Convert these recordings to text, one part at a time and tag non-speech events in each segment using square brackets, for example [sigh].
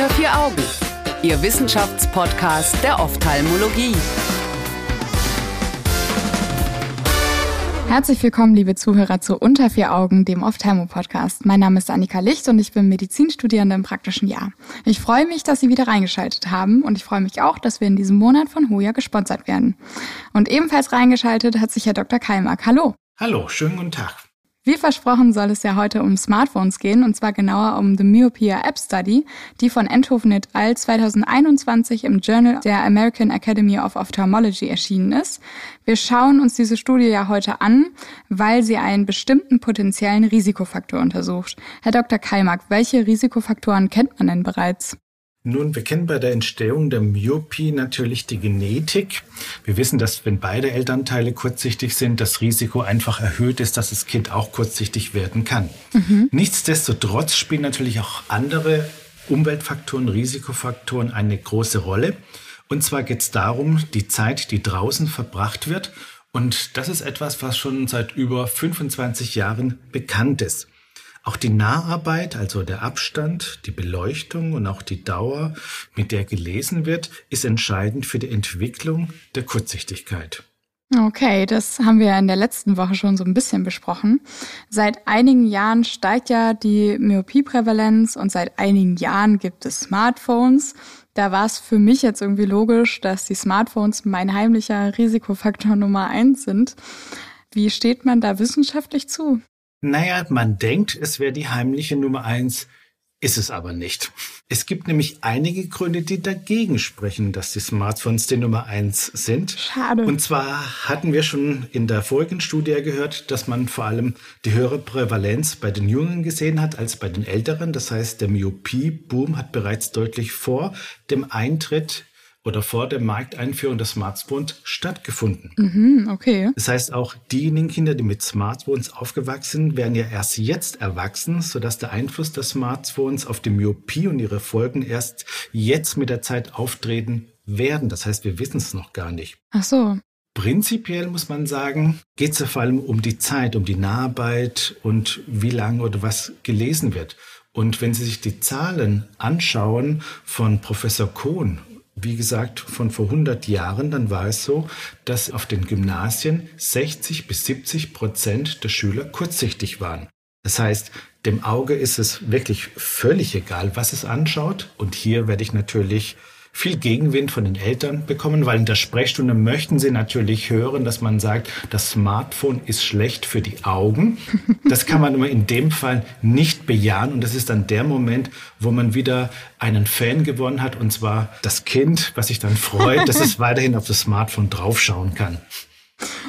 Unter vier Augen, Ihr Wissenschaftspodcast der Ophthalmologie. Herzlich willkommen, liebe Zuhörer, zu Unter vier Augen, dem Ophthalmo-Podcast. Mein Name ist Annika Licht und ich bin Medizinstudierende im praktischen Jahr. Ich freue mich, dass Sie wieder reingeschaltet haben und ich freue mich auch, dass wir in diesem Monat von Hoya gesponsert werden. Und ebenfalls reingeschaltet hat sich Herr Dr. Keimark. Hallo. Hallo, schönen guten Tag. Wie versprochen soll es ja heute um Smartphones gehen, und zwar genauer um The Myopia App Study, die von Enthofen et al. 2021 im Journal der American Academy of Ophthalmology erschienen ist. Wir schauen uns diese Studie ja heute an, weil sie einen bestimmten potenziellen Risikofaktor untersucht. Herr Dr. Keimak, welche Risikofaktoren kennt man denn bereits? Nun, wir kennen bei der Entstehung der Myopie natürlich die Genetik. Wir wissen, dass wenn beide Elternteile kurzsichtig sind, das Risiko einfach erhöht ist, dass das Kind auch kurzsichtig werden kann. Mhm. Nichtsdestotrotz spielen natürlich auch andere Umweltfaktoren, Risikofaktoren eine große Rolle. Und zwar geht es darum, die Zeit, die draußen verbracht wird. Und das ist etwas, was schon seit über 25 Jahren bekannt ist. Auch die Naharbeit, also der Abstand, die Beleuchtung und auch die Dauer, mit der gelesen wird, ist entscheidend für die Entwicklung der Kurzsichtigkeit. Okay, das haben wir in der letzten Woche schon so ein bisschen besprochen. Seit einigen Jahren steigt ja die Myopie-Prävalenz und seit einigen Jahren gibt es Smartphones. Da war es für mich jetzt irgendwie logisch, dass die Smartphones mein heimlicher Risikofaktor [laughs] Nummer eins sind. Wie steht man da wissenschaftlich zu? Naja, man denkt, es wäre die heimliche Nummer eins, ist es aber nicht. Es gibt nämlich einige Gründe, die dagegen sprechen, dass die Smartphones die Nummer eins sind. Schade. Und zwar hatten wir schon in der vorigen Studie gehört, dass man vor allem die höhere Prävalenz bei den Jungen gesehen hat als bei den Älteren. Das heißt, der Myopie-Boom hat bereits deutlich vor dem Eintritt oder vor der Markteinführung des Smartphones stattgefunden. Mhm, okay. Das heißt, auch diejenigen Kinder, die mit Smartphones aufgewachsen sind, werden ja erst jetzt erwachsen, sodass der Einfluss des Smartphones auf die Myopie und ihre Folgen erst jetzt mit der Zeit auftreten werden. Das heißt, wir wissen es noch gar nicht. Ach so. Prinzipiell muss man sagen, geht es ja vor allem um die Zeit, um die Naharbeit und wie lange oder was gelesen wird. Und wenn Sie sich die Zahlen anschauen von Professor Kohn wie gesagt, von vor 100 Jahren, dann war es so, dass auf den Gymnasien 60 bis 70 Prozent der Schüler kurzsichtig waren. Das heißt, dem Auge ist es wirklich völlig egal, was es anschaut. Und hier werde ich natürlich viel Gegenwind von den Eltern bekommen, weil in der Sprechstunde möchten sie natürlich hören, dass man sagt, das Smartphone ist schlecht für die Augen. Das kann man immer in dem Fall nicht bejahen und das ist dann der Moment, wo man wieder einen Fan gewonnen hat und zwar das Kind, was sich dann freut, dass es [laughs] weiterhin auf das Smartphone draufschauen kann.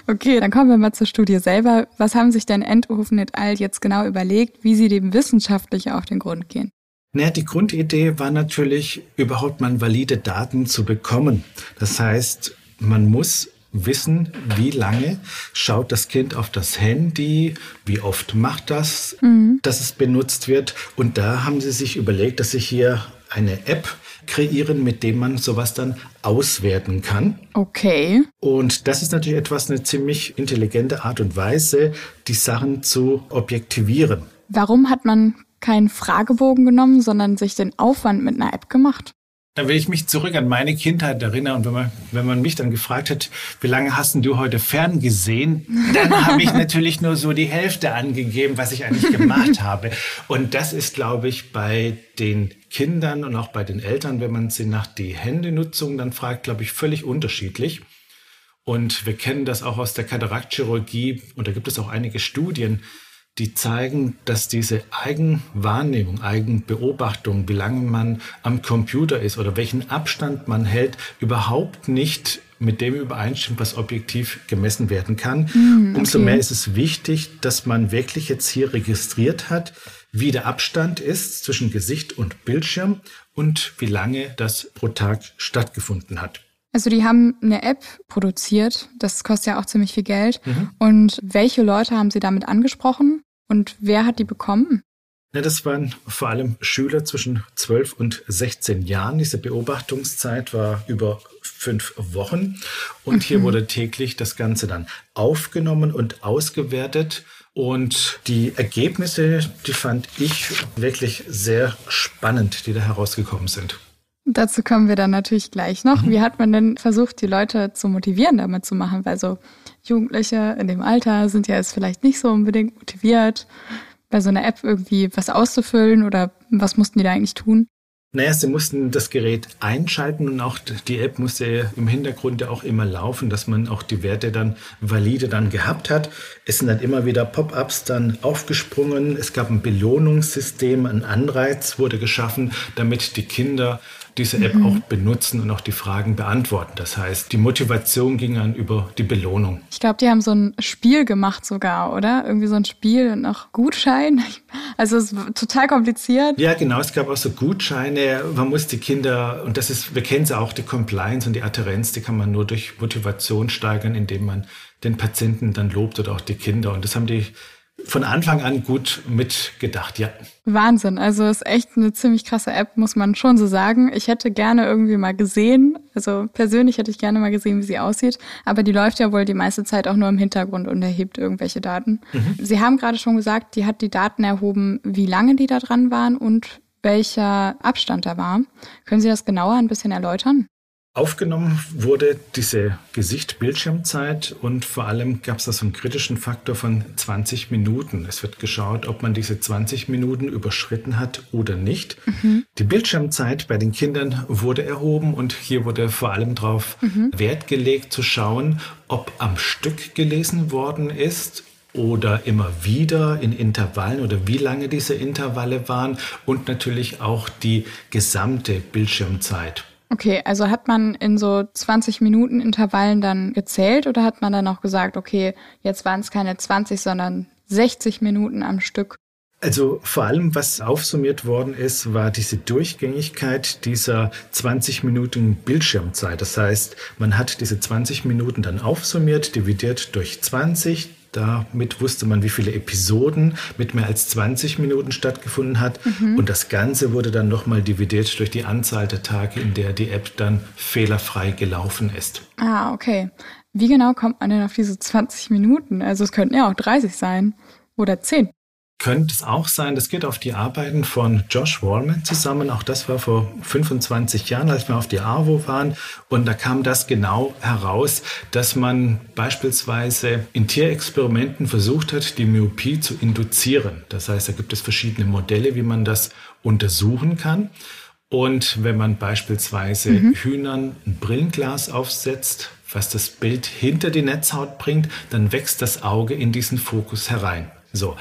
Okay, dann kommen wir mal zur Studie selber. Was haben sich denn Endhofen et al. jetzt genau überlegt, wie sie dem wissenschaftlich auf den Grund gehen? Naja, die Grundidee war natürlich, überhaupt mal valide Daten zu bekommen. Das heißt, man muss wissen, wie lange schaut das Kind auf das Handy, wie oft macht das, mhm. dass es benutzt wird. Und da haben sie sich überlegt, dass sie hier eine App kreieren, mit dem man sowas dann auswerten kann. Okay. Und das ist natürlich etwas, eine ziemlich intelligente Art und Weise, die Sachen zu objektivieren. Warum hat man keinen Fragebogen genommen, sondern sich den Aufwand mit einer App gemacht? Da will ich mich zurück an meine Kindheit erinnern und wenn man, wenn man mich dann gefragt hat, wie lange hast du heute ferngesehen, dann [laughs] habe ich natürlich nur so die Hälfte angegeben, was ich eigentlich gemacht [laughs] habe. Und das ist, glaube ich, bei den Kindern und auch bei den Eltern, wenn man sie nach die Händenutzung dann fragt, glaube ich, völlig unterschiedlich. Und wir kennen das auch aus der Kataraktchirurgie und da gibt es auch einige Studien, die zeigen, dass diese Eigenwahrnehmung, Eigenbeobachtung, wie lange man am Computer ist oder welchen Abstand man hält, überhaupt nicht mit dem übereinstimmt, was objektiv gemessen werden kann. Mm, okay. Umso mehr ist es wichtig, dass man wirklich jetzt hier registriert hat, wie der Abstand ist zwischen Gesicht und Bildschirm und wie lange das pro Tag stattgefunden hat. Also die haben eine App produziert, das kostet ja auch ziemlich viel Geld. Mhm. Und welche Leute haben sie damit angesprochen und wer hat die bekommen? Ja, das waren vor allem Schüler zwischen 12 und 16 Jahren. Diese Beobachtungszeit war über fünf Wochen und mhm. hier wurde täglich das Ganze dann aufgenommen und ausgewertet Und die Ergebnisse, die fand ich wirklich sehr spannend, die da herausgekommen sind. Dazu kommen wir dann natürlich gleich noch. Mhm. Wie hat man denn versucht, die Leute zu motivieren, damit zu machen? Weil so Jugendliche in dem Alter sind ja jetzt vielleicht nicht so unbedingt motiviert, bei so einer App irgendwie was auszufüllen oder was mussten die da eigentlich tun? Naja, sie mussten das Gerät einschalten und auch die App musste im Hintergrund ja auch immer laufen, dass man auch die Werte dann valide dann gehabt hat. Es sind dann immer wieder Pop-ups dann aufgesprungen. Es gab ein Belohnungssystem, ein Anreiz wurde geschaffen, damit die Kinder diese App mhm. auch benutzen und auch die Fragen beantworten. Das heißt, die Motivation ging dann über die Belohnung. Ich glaube, die haben so ein Spiel gemacht sogar, oder? Irgendwie so ein Spiel und auch Gutschein. [laughs] Also es ist total kompliziert. Ja, genau. Es gab auch so Gutscheine. Man muss die Kinder, und das ist, wir kennen es auch, die Compliance und die Adherenz, die kann man nur durch Motivation steigern, indem man den Patienten dann lobt oder auch die Kinder. Und das haben die von Anfang an gut mitgedacht, ja. Wahnsinn. Also ist echt eine ziemlich krasse App, muss man schon so sagen. Ich hätte gerne irgendwie mal gesehen, also persönlich hätte ich gerne mal gesehen, wie sie aussieht, aber die läuft ja wohl die meiste Zeit auch nur im Hintergrund und erhebt irgendwelche Daten. Mhm. Sie haben gerade schon gesagt, die hat die Daten erhoben, wie lange die da dran waren und welcher Abstand da war. Können Sie das genauer ein bisschen erläutern? Aufgenommen wurde diese Gesicht-Bildschirmzeit und vor allem gab es da so einen kritischen Faktor von 20 Minuten. Es wird geschaut, ob man diese 20 Minuten überschritten hat oder nicht. Mhm. Die Bildschirmzeit bei den Kindern wurde erhoben und hier wurde vor allem darauf mhm. Wert gelegt zu schauen, ob am Stück gelesen worden ist oder immer wieder in Intervallen oder wie lange diese Intervalle waren und natürlich auch die gesamte Bildschirmzeit. Okay, also hat man in so 20 Minuten Intervallen dann gezählt oder hat man dann auch gesagt, okay, jetzt waren es keine 20, sondern 60 Minuten am Stück? Also vor allem, was aufsummiert worden ist, war diese Durchgängigkeit dieser 20 Minuten Bildschirmzeit. Das heißt, man hat diese 20 Minuten dann aufsummiert, dividiert durch 20, damit wusste man, wie viele Episoden mit mehr als 20 Minuten stattgefunden hat. Mhm. Und das Ganze wurde dann nochmal dividiert durch die Anzahl der Tage, in der die App dann fehlerfrei gelaufen ist. Ah, okay. Wie genau kommt man denn auf diese 20 Minuten? Also es könnten ja auch 30 sein oder 10 könnte es auch sein, das geht auf die Arbeiten von Josh Wallman zusammen. Auch das war vor 25 Jahren, als wir auf die AWO waren. Und da kam das genau heraus, dass man beispielsweise in Tierexperimenten versucht hat, die Myopie zu induzieren. Das heißt, da gibt es verschiedene Modelle, wie man das untersuchen kann. Und wenn man beispielsweise mhm. Hühnern ein Brillenglas aufsetzt, was das Bild hinter die Netzhaut bringt, dann wächst das Auge in diesen Fokus herein. So.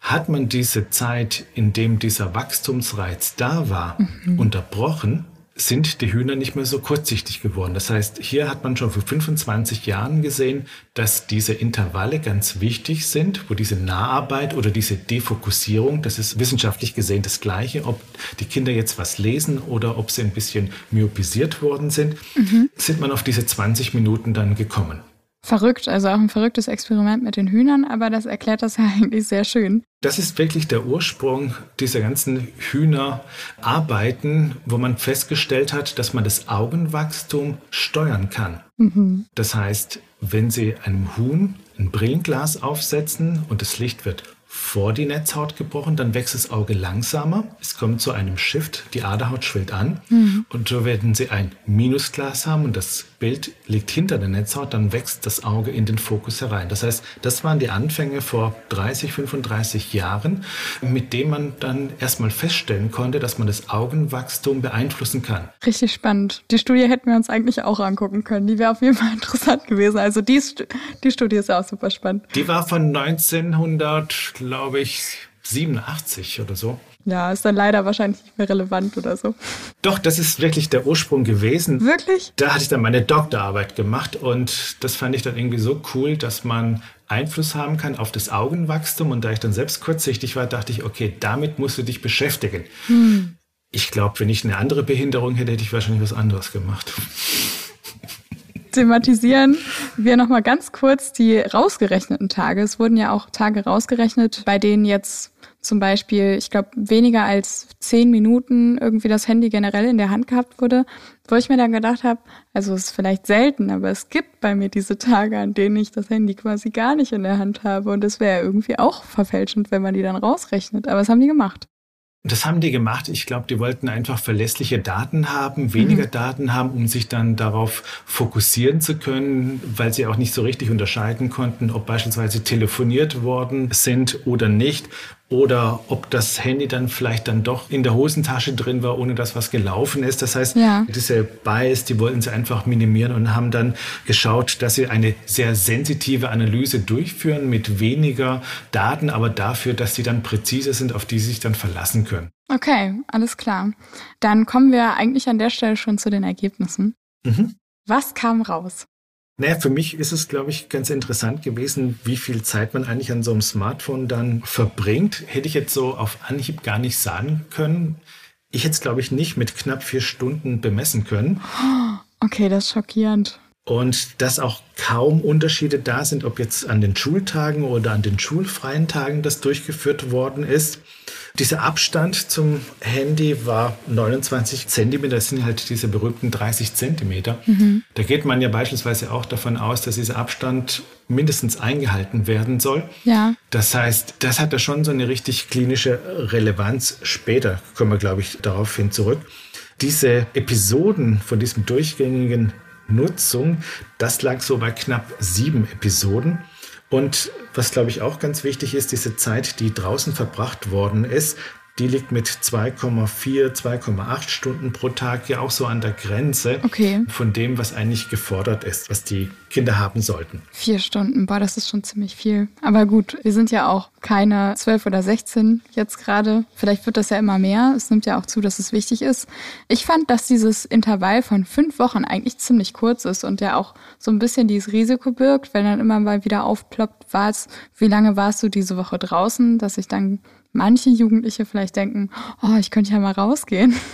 Hat man diese Zeit, in dem dieser Wachstumsreiz da war, mhm. unterbrochen, sind die Hühner nicht mehr so kurzsichtig geworden. Das heißt, hier hat man schon vor 25 Jahren gesehen, dass diese Intervalle ganz wichtig sind, wo diese Naharbeit oder diese Defokussierung, das ist wissenschaftlich gesehen das Gleiche, ob die Kinder jetzt was lesen oder ob sie ein bisschen myopisiert worden sind, mhm. sind man auf diese 20 Minuten dann gekommen. Verrückt, also auch ein verrücktes Experiment mit den Hühnern, aber das erklärt das ja [laughs] eigentlich sehr schön. Das ist wirklich der Ursprung dieser ganzen Hühnerarbeiten, wo man festgestellt hat, dass man das Augenwachstum steuern kann. Mhm. Das heißt, wenn Sie einem Huhn ein Brillenglas aufsetzen und das Licht wird vor die Netzhaut gebrochen, dann wächst das Auge langsamer. Es kommt zu einem Shift, die Aderhaut schwillt an mhm. und so werden Sie ein Minusglas haben und das Bild liegt hinter der Netzhaut, dann wächst das Auge in den Fokus herein. Das heißt, das waren die Anfänge vor 30, 35 Jahren, mit dem man dann erstmal feststellen konnte, dass man das Augenwachstum beeinflussen kann. Richtig spannend. Die Studie hätten wir uns eigentlich auch angucken können. Die wäre auf jeden Fall [laughs] interessant gewesen. Also die, die Studie ist auch super spannend. Die war von 1900, glaube ich, 87 oder so. Ja, ist dann leider wahrscheinlich nicht mehr relevant oder so. Doch, das ist wirklich der Ursprung gewesen. Wirklich? Da hatte ich dann meine Doktorarbeit gemacht und das fand ich dann irgendwie so cool, dass man Einfluss haben kann auf das Augenwachstum. Und da ich dann selbst kurzsichtig war, dachte ich, okay, damit musst du dich beschäftigen. Hm. Ich glaube, wenn ich eine andere Behinderung hätte, hätte ich wahrscheinlich was anderes gemacht. Thematisieren wir nochmal ganz kurz die rausgerechneten Tage. Es wurden ja auch Tage rausgerechnet, bei denen jetzt zum Beispiel, ich glaube, weniger als zehn Minuten irgendwie das Handy generell in der Hand gehabt wurde, wo ich mir dann gedacht habe, also es ist vielleicht selten, aber es gibt bei mir diese Tage, an denen ich das Handy quasi gar nicht in der Hand habe. Und das wäre irgendwie auch verfälschend, wenn man die dann rausrechnet. Aber was haben die gemacht? Das haben die gemacht. Ich glaube, die wollten einfach verlässliche Daten haben, weniger mhm. Daten haben, um sich dann darauf fokussieren zu können, weil sie auch nicht so richtig unterscheiden konnten, ob beispielsweise telefoniert worden sind oder nicht oder ob das Handy dann vielleicht dann doch in der Hosentasche drin war, ohne dass was gelaufen ist. Das heißt, ja. diese Bias, die wollten sie einfach minimieren und haben dann geschaut, dass sie eine sehr sensitive Analyse durchführen mit weniger Daten, aber dafür, dass sie dann präzise sind, auf die sie sich dann verlassen können. Okay, alles klar. Dann kommen wir eigentlich an der Stelle schon zu den Ergebnissen. Mhm. Was kam raus? Naja, für mich ist es, glaube ich, ganz interessant gewesen, wie viel Zeit man eigentlich an so einem Smartphone dann verbringt. Hätte ich jetzt so auf Anhieb gar nicht sagen können. Ich hätte es, glaube ich, nicht mit knapp vier Stunden bemessen können. Okay, das ist schockierend. Und dass auch kaum Unterschiede da sind, ob jetzt an den Schultagen oder an den schulfreien Tagen das durchgeführt worden ist. Dieser Abstand zum Handy war 29 Zentimeter, das sind halt diese berühmten 30 Zentimeter. Mhm. Da geht man ja beispielsweise auch davon aus, dass dieser Abstand mindestens eingehalten werden soll. Ja. Das heißt, das hat da schon so eine richtig klinische Relevanz. Später kommen wir, glaube ich, daraufhin zurück. Diese Episoden von diesem durchgängigen Nutzung, das lag so bei knapp sieben Episoden. Und was, glaube ich, auch ganz wichtig ist, diese Zeit, die draußen verbracht worden ist, die liegt mit 2,4, 2,8 Stunden pro Tag ja auch so an der Grenze okay. von dem, was eigentlich gefordert ist, was die Kinder haben sollten. Vier Stunden, boah, das ist schon ziemlich viel. Aber gut, wir sind ja auch keine 12 oder 16 jetzt gerade. Vielleicht wird das ja immer mehr. Es nimmt ja auch zu, dass es wichtig ist. Ich fand, dass dieses Intervall von fünf Wochen eigentlich ziemlich kurz ist und ja auch so ein bisschen dieses Risiko birgt, wenn dann immer mal wieder aufploppt, war es, wie lange warst du diese Woche draußen, dass ich dann manche Jugendliche vielleicht denken, oh, ich könnte ja mal rausgehen. [laughs]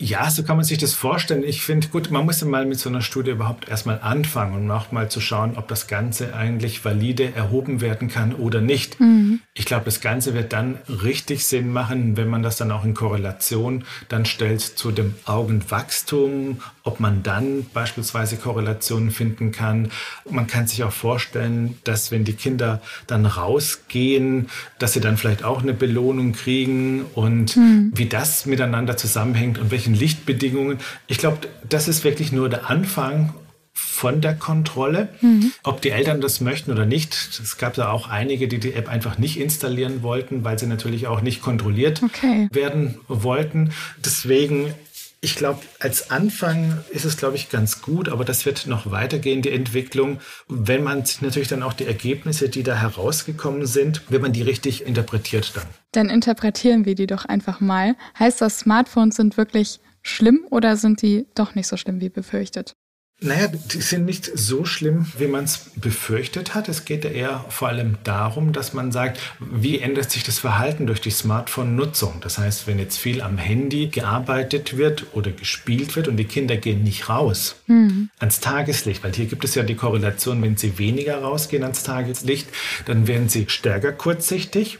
Ja, so kann man sich das vorstellen. Ich finde, gut, man muss ja mal mit so einer Studie überhaupt erstmal anfangen und auch mal zu schauen, ob das Ganze eigentlich valide erhoben werden kann oder nicht. Mhm. Ich glaube, das Ganze wird dann richtig Sinn machen, wenn man das dann auch in Korrelation dann stellt zu dem Augenwachstum, ob man dann beispielsweise Korrelationen finden kann. Man kann sich auch vorstellen, dass wenn die Kinder dann rausgehen, dass sie dann vielleicht auch eine Belohnung kriegen und mhm. wie das miteinander zusammenhängt und welche welchen Lichtbedingungen. Ich glaube, das ist wirklich nur der Anfang von der Kontrolle. Mhm. Ob die Eltern das möchten oder nicht. Es gab da auch einige, die die App einfach nicht installieren wollten, weil sie natürlich auch nicht kontrolliert okay. werden wollten. Deswegen ich glaube, als Anfang ist es, glaube ich, ganz gut, aber das wird noch weitergehen, die Entwicklung, wenn man natürlich dann auch die Ergebnisse, die da herausgekommen sind, wenn man die richtig interpretiert dann. Dann interpretieren wir die doch einfach mal. Heißt das, Smartphones sind wirklich schlimm oder sind die doch nicht so schlimm wie befürchtet? Naja, die sind nicht so schlimm, wie man es befürchtet hat. Es geht ja eher vor allem darum, dass man sagt, wie ändert sich das Verhalten durch die Smartphone-Nutzung? Das heißt, wenn jetzt viel am Handy gearbeitet wird oder gespielt wird und die Kinder gehen nicht raus mhm. ans Tageslicht, weil hier gibt es ja die Korrelation, wenn sie weniger rausgehen ans Tageslicht, dann werden sie stärker kurzsichtig.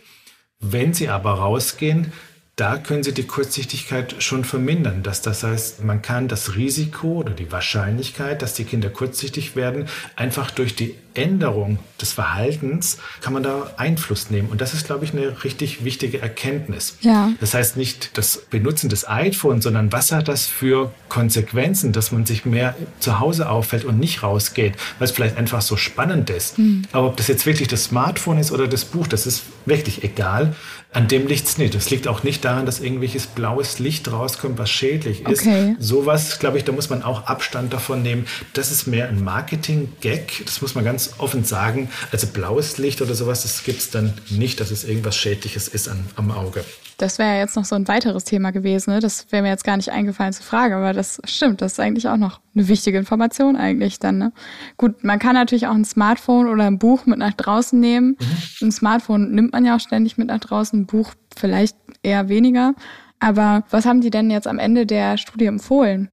Wenn sie aber rausgehen, da können Sie die Kurzsichtigkeit schon vermindern. Dass das heißt, man kann das Risiko oder die Wahrscheinlichkeit, dass die Kinder kurzsichtig werden, einfach durch die Änderung des Verhaltens kann man da Einfluss nehmen. Und das ist, glaube ich, eine richtig wichtige Erkenntnis. Ja. Das heißt nicht das Benutzen des iPhones, sondern was hat das für Konsequenzen, dass man sich mehr zu Hause auffällt und nicht rausgeht, weil es vielleicht einfach so spannend ist. Mhm. Aber ob das jetzt wirklich das Smartphone ist oder das Buch, das ist wirklich egal. An dem liegt es nicht. Das liegt auch nicht daran, dass irgendwelches blaues Licht rauskommt, was schädlich ist. Okay. Sowas, glaube ich, da muss man auch Abstand davon nehmen. Das ist mehr ein Marketing-Gag. Das muss man ganz offen sagen, also blaues Licht oder sowas, das gibt es dann nicht, dass es irgendwas Schädliches ist an, am Auge. Das wäre ja jetzt noch so ein weiteres Thema gewesen. Ne? Das wäre mir jetzt gar nicht eingefallen zu fragen, aber das stimmt. Das ist eigentlich auch noch eine wichtige Information eigentlich dann. Ne? Gut, man kann natürlich auch ein Smartphone oder ein Buch mit nach draußen nehmen. Mhm. Ein Smartphone nimmt man ja auch ständig mit nach draußen, ein Buch vielleicht eher weniger. Aber was haben die denn jetzt am Ende der Studie empfohlen?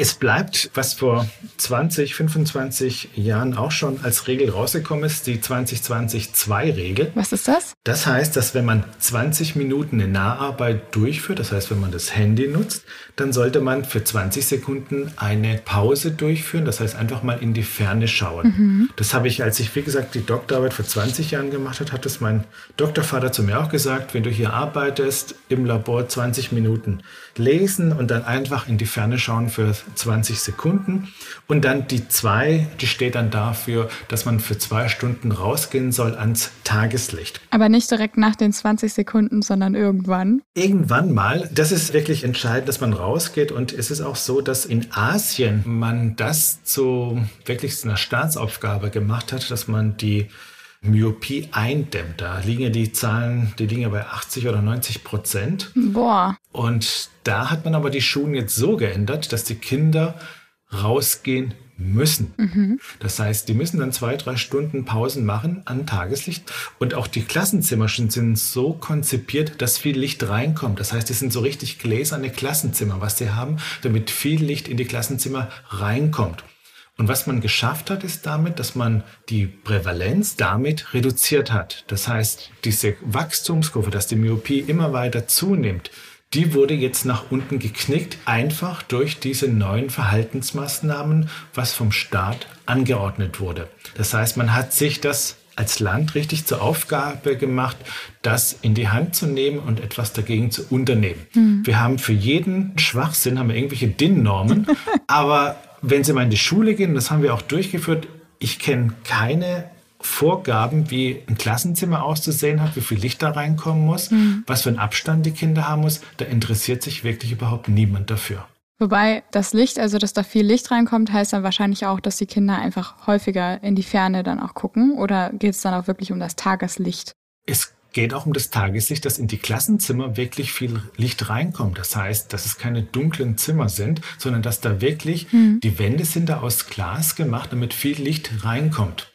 Es bleibt, was vor 20, 25 Jahren auch schon als Regel rausgekommen ist, die 20-20-2-Regel. Was ist das? Das heißt, dass wenn man 20 Minuten eine Naharbeit durchführt, das heißt, wenn man das Handy nutzt, dann sollte man für 20 Sekunden eine Pause durchführen, das heißt einfach mal in die Ferne schauen. Mhm. Das habe ich, als ich, wie gesagt, die Doktorarbeit vor 20 Jahren gemacht habe, hat das mein Doktorvater zu mir auch gesagt, wenn du hier arbeitest, im Labor 20 Minuten lesen und dann einfach in die Ferne schauen für 20 Sekunden. Und dann die zwei, die steht dann dafür, dass man für zwei Stunden rausgehen soll ans Tageslicht. Aber nicht direkt nach den 20 Sekunden, sondern irgendwann. Irgendwann mal. Das ist wirklich entscheidend, dass man rausgeht. Und es ist auch so, dass in Asien man das zu wirklich einer Staatsaufgabe gemacht hat, dass man die Myopie eindämmt. Da liegen ja die Zahlen, die liegen ja bei 80 oder 90 Prozent. Boah. Und da hat man aber die Schulen jetzt so geändert, dass die Kinder rausgehen müssen. Mhm. Das heißt, die müssen dann zwei, drei Stunden Pausen machen an Tageslicht. Und auch die Klassenzimmer sind so konzipiert, dass viel Licht reinkommt. Das heißt, die sind so richtig gläserne Klassenzimmer, was sie haben, damit viel Licht in die Klassenzimmer reinkommt. Und was man geschafft hat, ist damit, dass man die Prävalenz damit reduziert hat. Das heißt, diese Wachstumskurve, dass die Myopie immer weiter zunimmt, die wurde jetzt nach unten geknickt, einfach durch diese neuen Verhaltensmaßnahmen, was vom Staat angeordnet wurde. Das heißt, man hat sich das als Land richtig zur Aufgabe gemacht, das in die Hand zu nehmen und etwas dagegen zu unternehmen. Mhm. Wir haben für jeden Schwachsinn haben wir irgendwelche DIN-Normen, [laughs] aber wenn Sie mal in die Schule gehen, das haben wir auch durchgeführt, ich kenne keine Vorgaben, wie ein Klassenzimmer auszusehen hat, wie viel Licht da reinkommen muss, mhm. was für einen Abstand die Kinder haben muss. Da interessiert sich wirklich überhaupt niemand dafür. Wobei das Licht, also dass da viel Licht reinkommt, heißt dann wahrscheinlich auch, dass die Kinder einfach häufiger in die Ferne dann auch gucken. Oder geht es dann auch wirklich um das Tageslicht? Es geht auch um das Tageslicht, dass in die Klassenzimmer wirklich viel Licht reinkommt. Das heißt, dass es keine dunklen Zimmer sind, sondern dass da wirklich mhm. die Wände sind da aus Glas gemacht, damit viel Licht reinkommt.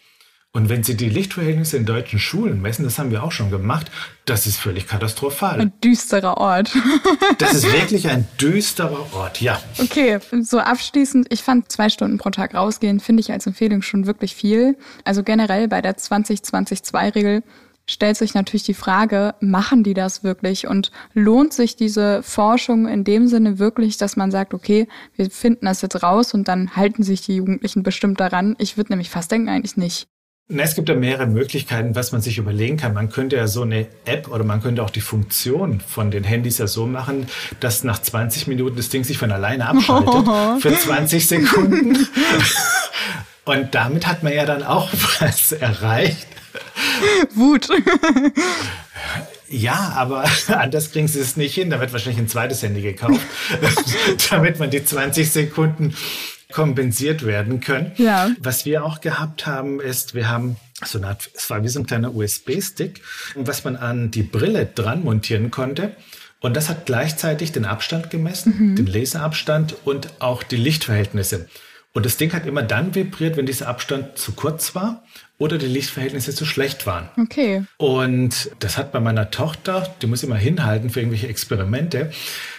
Und wenn Sie die Lichtverhältnisse in deutschen Schulen messen, das haben wir auch schon gemacht, das ist völlig katastrophal. Ein düsterer Ort. [laughs] das ist wirklich ein düsterer Ort, ja. Okay, so abschließend, ich fand zwei Stunden pro Tag rausgehen, finde ich als Empfehlung schon wirklich viel. Also generell bei der 20-20-2-Regel stellt sich natürlich die Frage, machen die das wirklich und lohnt sich diese Forschung in dem Sinne wirklich, dass man sagt, okay, wir finden das jetzt raus und dann halten sich die Jugendlichen bestimmt daran. Ich würde nämlich fast denken, eigentlich nicht. Es gibt ja mehrere Möglichkeiten, was man sich überlegen kann. Man könnte ja so eine App oder man könnte auch die Funktion von den Handys ja so machen, dass nach 20 Minuten das Ding sich von alleine abschaltet [laughs] für 20 Sekunden. [laughs] Und damit hat man ja dann auch [laughs] was erreicht. [laughs] Wut. Ja, aber [laughs] anders kriegen sie es nicht hin. Da wird wahrscheinlich ein zweites Handy gekauft, [laughs] damit man die 20 Sekunden kompensiert werden können. Ja. Was wir auch gehabt haben, ist, wir haben so eine Art, es war wie so ein kleiner USB-Stick, was man an die Brille dran montieren konnte. Und das hat gleichzeitig den Abstand gemessen, mhm. den Laserabstand und auch die Lichtverhältnisse. Und das Ding hat immer dann vibriert, wenn dieser Abstand zu kurz war oder die Lichtverhältnisse zu schlecht waren. Okay. Und das hat bei meiner Tochter, die muss immer hinhalten für irgendwelche Experimente,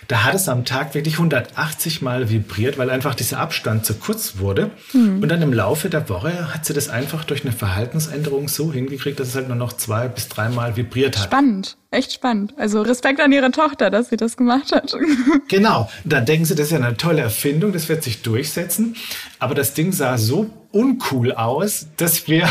da hat es am Tag wirklich 180 Mal vibriert, weil einfach dieser Abstand zu kurz wurde. Mhm. Und dann im Laufe der Woche hat sie das einfach durch eine Verhaltensänderung so hingekriegt, dass es halt nur noch zwei bis dreimal vibriert hat. Spannend, echt spannend. Also Respekt an ihre Tochter, dass sie das gemacht hat. [laughs] genau, da denken sie, das ist ja eine tolle Erfindung, das wird sich durchsetzen. Aber das Ding sah so uncool aus, dass wir,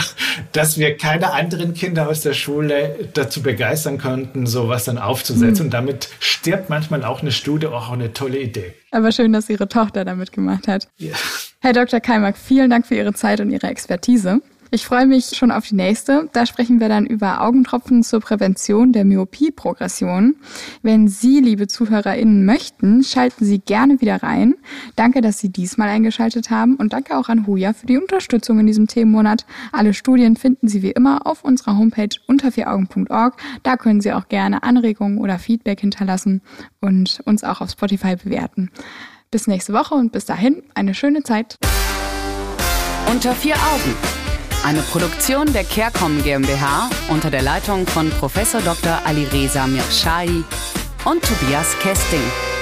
dass wir keine anderen Kinder aus der Schule dazu begeistern konnten, sowas dann aufzusetzen. Mhm. Und damit stirbt manchmal auch eine Studie, auch eine tolle Idee. Aber schön, dass Ihre Tochter damit gemacht hat. Ja. Herr Dr. Keimak, vielen Dank für Ihre Zeit und Ihre Expertise. Ich freue mich schon auf die nächste. Da sprechen wir dann über Augentropfen zur Prävention der Myopie-Progression. Wenn Sie, liebe ZuhörerInnen, möchten, schalten Sie gerne wieder rein. Danke, dass Sie diesmal eingeschaltet haben und danke auch an Huja für die Unterstützung in diesem Themenmonat. Alle Studien finden Sie wie immer auf unserer Homepage unter vieraugen.org. Da können Sie auch gerne Anregungen oder Feedback hinterlassen und uns auch auf Spotify bewerten. Bis nächste Woche und bis dahin eine schöne Zeit. Unter vier Augen eine Produktion der CareCom GmbH unter der Leitung von Prof. Dr. Alireza Mirshahi und Tobias Kesting.